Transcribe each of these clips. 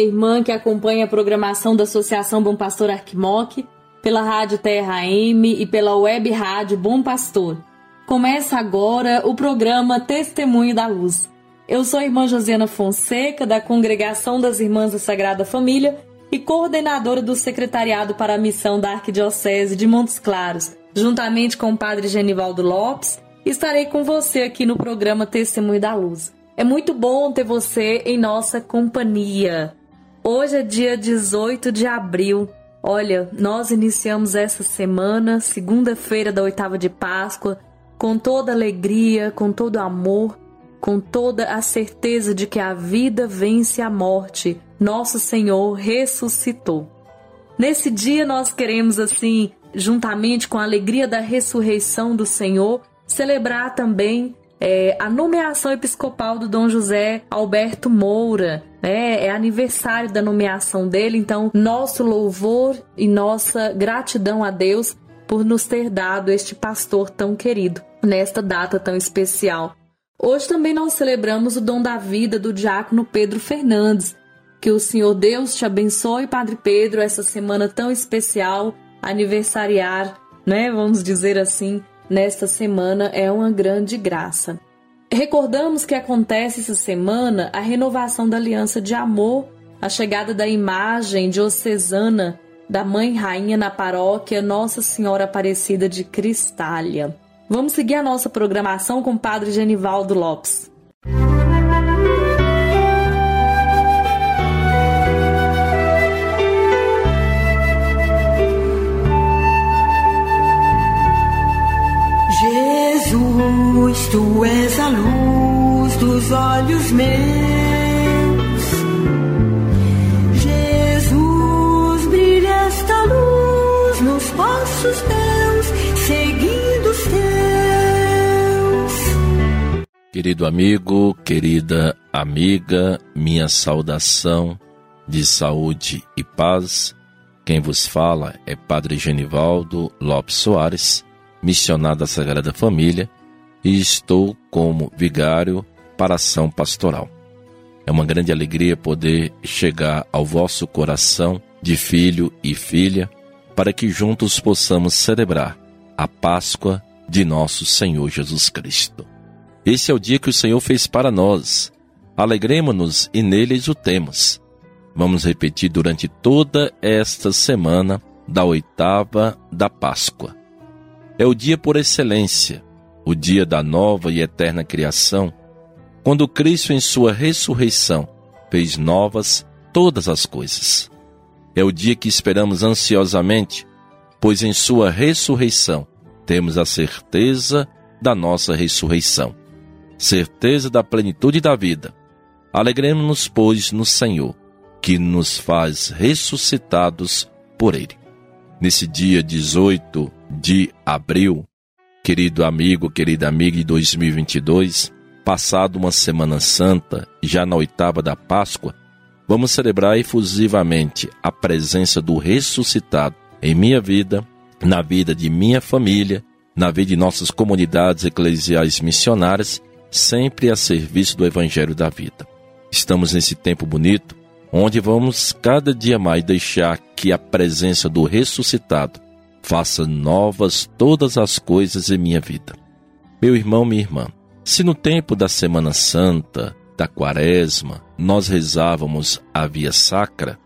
Minha irmã que acompanha a programação da Associação Bom Pastor Arquimoc, pela Rádio Terra M e pela Web Rádio Bom Pastor. Começa agora o programa Testemunho da Luz. Eu sou a irmã Josiana Fonseca, da Congregação das Irmãs da Sagrada Família e coordenadora do Secretariado para a Missão da Arquidiocese de Montes Claros, juntamente com o Padre Genivaldo Lopes. Estarei com você aqui no programa Testemunho da Luz. É muito bom ter você em nossa companhia. Hoje é dia 18 de abril. Olha, nós iniciamos essa semana, segunda-feira da oitava de Páscoa, com toda alegria, com todo amor, com toda a certeza de que a vida vence a morte. Nosso Senhor ressuscitou. Nesse dia nós queremos assim, juntamente com a alegria da ressurreição do Senhor, celebrar também é, a nomeação episcopal do Dom José Alberto Moura. né? é aniversário da nomeação dele, então nosso louvor e nossa gratidão a Deus por nos ter dado este pastor tão querido nesta data tão especial. Hoje também nós celebramos o dom da vida do diácono Pedro Fernandes. Que o Senhor Deus te abençoe, Padre Pedro, essa semana tão especial, aniversariar, né? Vamos dizer assim, nesta semana é uma grande graça. Recordamos que acontece essa semana a renovação da aliança de amor, a chegada da imagem diocesana da Mãe Rainha na paróquia Nossa Senhora Aparecida de Cristália. Vamos seguir a nossa programação com o Padre Genivaldo Lopes. Olhos meus. Jesus, brilha esta luz nos passos teus, seguindo os teus. Querido amigo, querida amiga, minha saudação de saúde e paz. Quem vos fala é Padre Genivaldo Lopes Soares, missionário da Sagrada Família, e estou como vigário para a ação pastoral. É uma grande alegria poder chegar ao vosso coração de filho e filha, para que juntos possamos celebrar a Páscoa de nosso Senhor Jesus Cristo. Esse é o dia que o Senhor fez para nós. Alegremos-nos e nele exultemos. Vamos repetir durante toda esta semana da oitava da Páscoa. É o dia por excelência, o dia da nova e eterna criação, quando Cristo, em sua ressurreição, fez novas todas as coisas. É o dia que esperamos ansiosamente, pois em sua ressurreição temos a certeza da nossa ressurreição, certeza da plenitude da vida. Alegremos-nos, pois, no Senhor, que nos faz ressuscitados por Ele. Nesse dia 18 de abril, querido amigo, querida amiga de 2022, passado uma Semana Santa, já na oitava da Páscoa, vamos celebrar efusivamente a presença do ressuscitado em minha vida, na vida de minha família, na vida de nossas comunidades eclesiais missionárias, sempre a serviço do Evangelho da vida. Estamos nesse tempo bonito, onde vamos cada dia mais deixar que a presença do ressuscitado faça novas todas as coisas em minha vida. Meu irmão, minha irmã, Se no tempo da Semana Santa, da Quaresma, nós rezávamos a Via Sacra,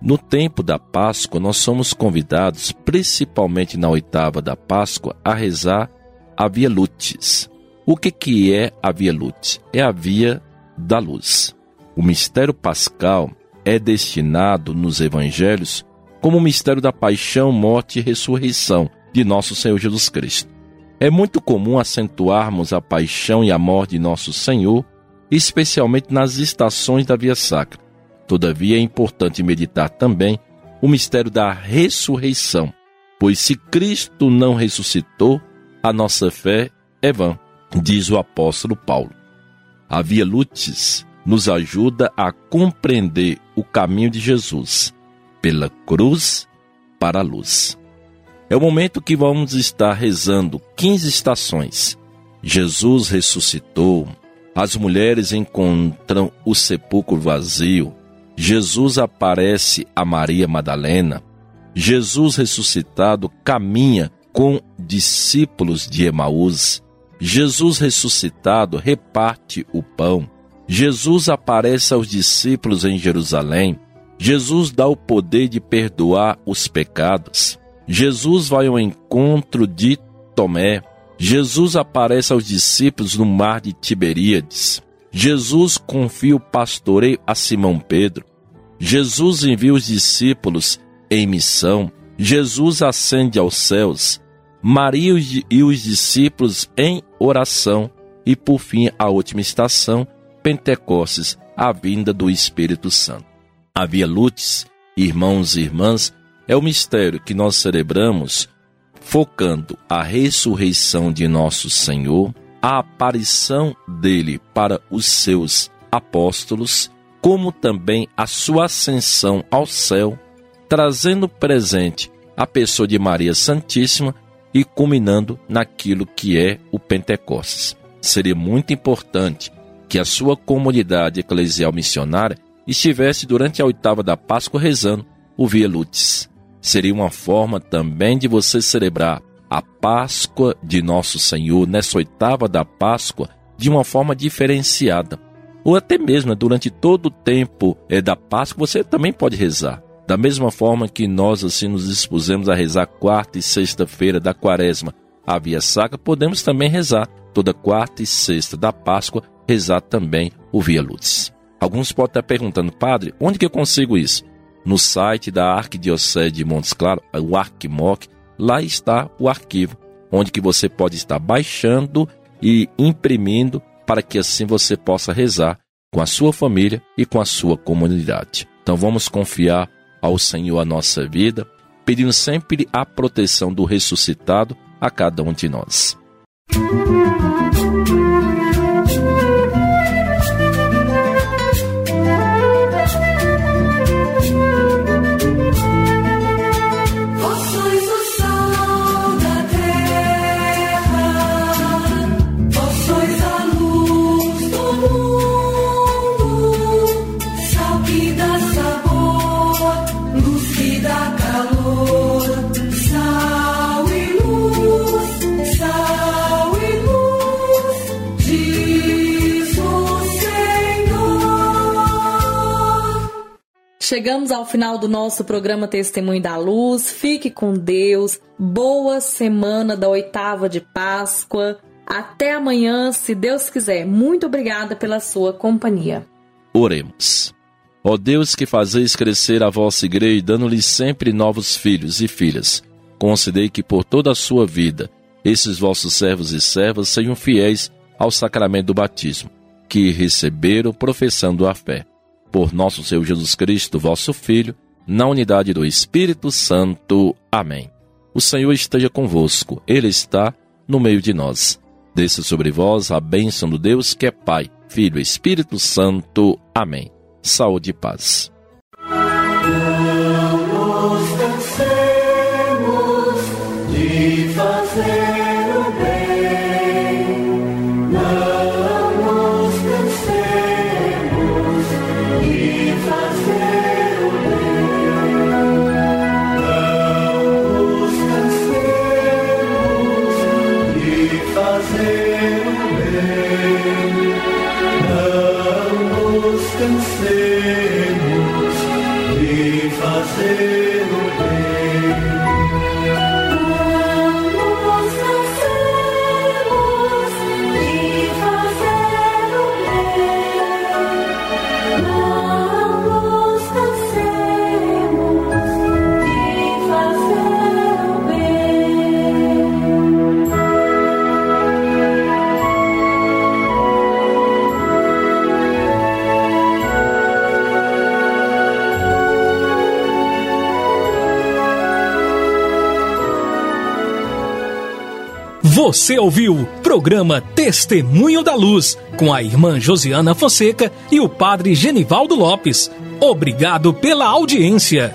no tempo da Páscoa nós somos convidados, principalmente na oitava da Páscoa, a rezar a Via Lutis. O que, que é a Via Lutis? É a Via da Luz. O mistério pascal é destinado nos evangelhos como o mistério da paixão, morte e ressurreição de nosso Senhor Jesus Cristo. É muito comum acentuarmos a paixão e a morte de nosso Senhor, especialmente nas estações da Via Sacra. Todavia é importante meditar também o mistério da ressurreição, pois se Cristo não ressuscitou, a nossa fé é vã, diz o apóstolo Paulo. A Via Lutis nos ajuda a compreender o caminho de Jesus, pela cruz para a luz. É o momento que vamos estar rezando 15 estações. Jesus ressuscitou, as mulheres encontram o sepulcro vazio, Jesus aparece a Maria Madalena, Jesus ressuscitado caminha com discípulos de Emaús, Jesus ressuscitado reparte o pão, Jesus aparece aos discípulos em Jerusalém, Jesus dá o poder de perdoar os pecados. Jesus vai ao encontro de Tomé. Jesus aparece aos discípulos no mar de Tiberíades. Jesus confia o pastoreio a Simão Pedro. Jesus envia os discípulos em missão. Jesus ascende aos céus. Maria e os discípulos em oração. E por fim, a última estação, Pentecostes, a vinda do Espírito Santo. A Via Lutes, irmãos e irmãs, é o mistério que nós celebramos focando a ressurreição de nosso Senhor, a aparição dele para os seus apóstolos, como também a sua ascensão ao céu, trazendo presente a pessoa de Maria Santíssima e culminando naquilo que é o Pentecostes. Seria muito importante que a sua comunidade eclesial missionária estivesse durante a oitava da Páscoa rezando o Via. Seria uma forma também de você celebrar a Páscoa de Nosso Senhor nessa oitava da Páscoa de uma forma diferenciada. Ou até mesmo né, durante todo o tempo é, da Páscoa você também pode rezar. Da mesma forma que nós assim nos dispusemos a rezar quarta e sexta-feira da Quaresma, a Via Sacra, podemos também rezar toda quarta e sexta da Páscoa, rezar também o Via Luz. Alguns podem estar perguntando, padre, onde que eu consigo isso? No site da Arquidiocese de Montes Claros, o Arquimoc, lá está o arquivo, onde que você pode estar baixando e imprimindo para que assim você possa rezar com a sua família e com a sua comunidade. Então vamos confiar ao Senhor a nossa vida, pedindo sempre a proteção do ressuscitado a cada um de nós. Música Chegamos ao final do nosso programa Testemunho da Luz. Fique com Deus. Boa semana da oitava de Páscoa. Até amanhã, se Deus quiser. Muito obrigada pela sua companhia. Oremos. Ó Deus que fazeis crescer a vossa igreja, dando-lhe sempre novos filhos e filhas, concedei que por toda a sua vida esses vossos servos e servas sejam fiéis ao sacramento do batismo, que receberam professando a fé por nosso Senhor Jesus Cristo, vosso Filho, na unidade do Espírito Santo. Amém. O Senhor esteja convosco, Ele está no meio de nós. Desça sobre vós a bênção do Deus que é Pai, Filho e Espírito Santo. Amém. Saúde e paz. Você ouviu programa Testemunho da Luz com a irmã Josiana Fonseca e o padre Genivaldo Lopes. Obrigado pela audiência.